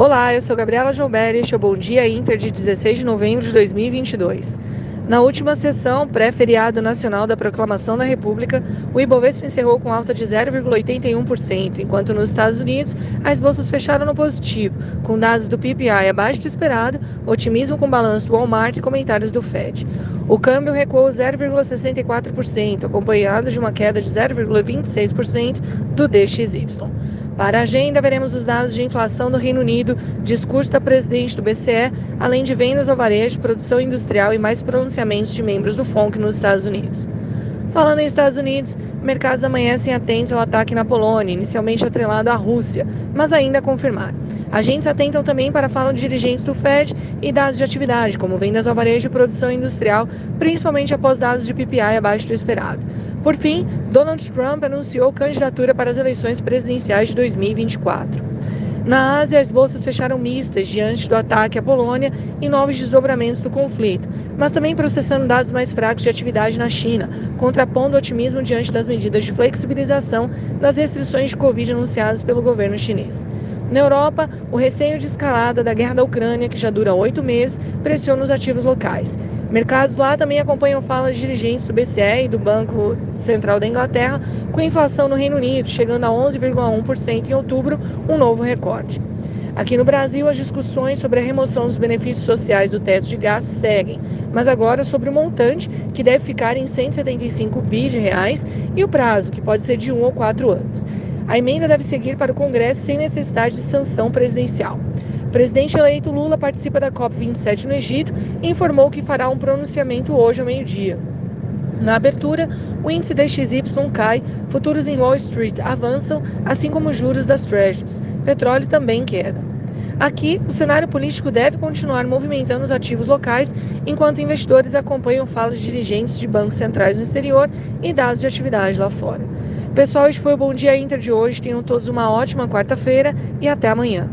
Olá, eu sou Gabriela Joubert e este é o Bom Dia Inter de 16 de novembro de 2022. Na última sessão, pré-feriado nacional da Proclamação da República, o Ibovespa encerrou com alta de 0,81%, enquanto nos Estados Unidos as bolsas fecharam no positivo, com dados do PPI abaixo do esperado, otimismo com balanço do Walmart e comentários do Fed. O câmbio recuou 0,64%, acompanhado de uma queda de 0,26% do DXY. Para a agenda, veremos os dados de inflação do Reino Unido, discurso da presidente do BCE, além de vendas ao varejo, produção industrial e mais pronunciamentos de membros do FONC nos Estados Unidos. Falando em Estados Unidos, mercados amanhecem atentos ao ataque na Polônia, inicialmente atrelado à Rússia, mas ainda a confirmar. Agentes atentam também para a fala de dirigentes do Fed e dados de atividade, como vendas ao varejo e produção industrial, principalmente após dados de PPI abaixo do esperado. Por fim, Donald Trump anunciou candidatura para as eleições presidenciais de 2024. Na Ásia, as bolsas fecharam mistas diante do ataque à Polônia e novos desdobramentos do conflito, mas também processando dados mais fracos de atividade na China, contrapondo o otimismo diante das medidas de flexibilização das restrições de Covid anunciadas pelo governo chinês. Na Europa, o receio de escalada da guerra da Ucrânia, que já dura oito meses, pressiona os ativos locais. Mercados lá também acompanham falas de dirigentes do BCE e do Banco Central da Inglaterra, com a inflação no Reino Unido chegando a 11,1% em outubro, um novo recorde. Aqui no Brasil, as discussões sobre a remoção dos benefícios sociais do teto de gastos seguem, mas agora sobre o montante, que deve ficar em 175 bi de reais, e o prazo, que pode ser de um ou quatro anos. A emenda deve seguir para o Congresso sem necessidade de sanção presidencial. O presidente eleito Lula participa da COP27 no Egito e informou que fará um pronunciamento hoje ao meio-dia. Na abertura, o índice DXY cai, futuros em Wall Street avançam, assim como os juros das Treasuries. Petróleo também queda. Aqui, o cenário político deve continuar movimentando os ativos locais, enquanto investidores acompanham falas de dirigentes de bancos centrais no exterior e dados de atividade lá fora. Pessoal, este foi o Bom Dia Inter de hoje. Tenham todos uma ótima quarta-feira e até amanhã.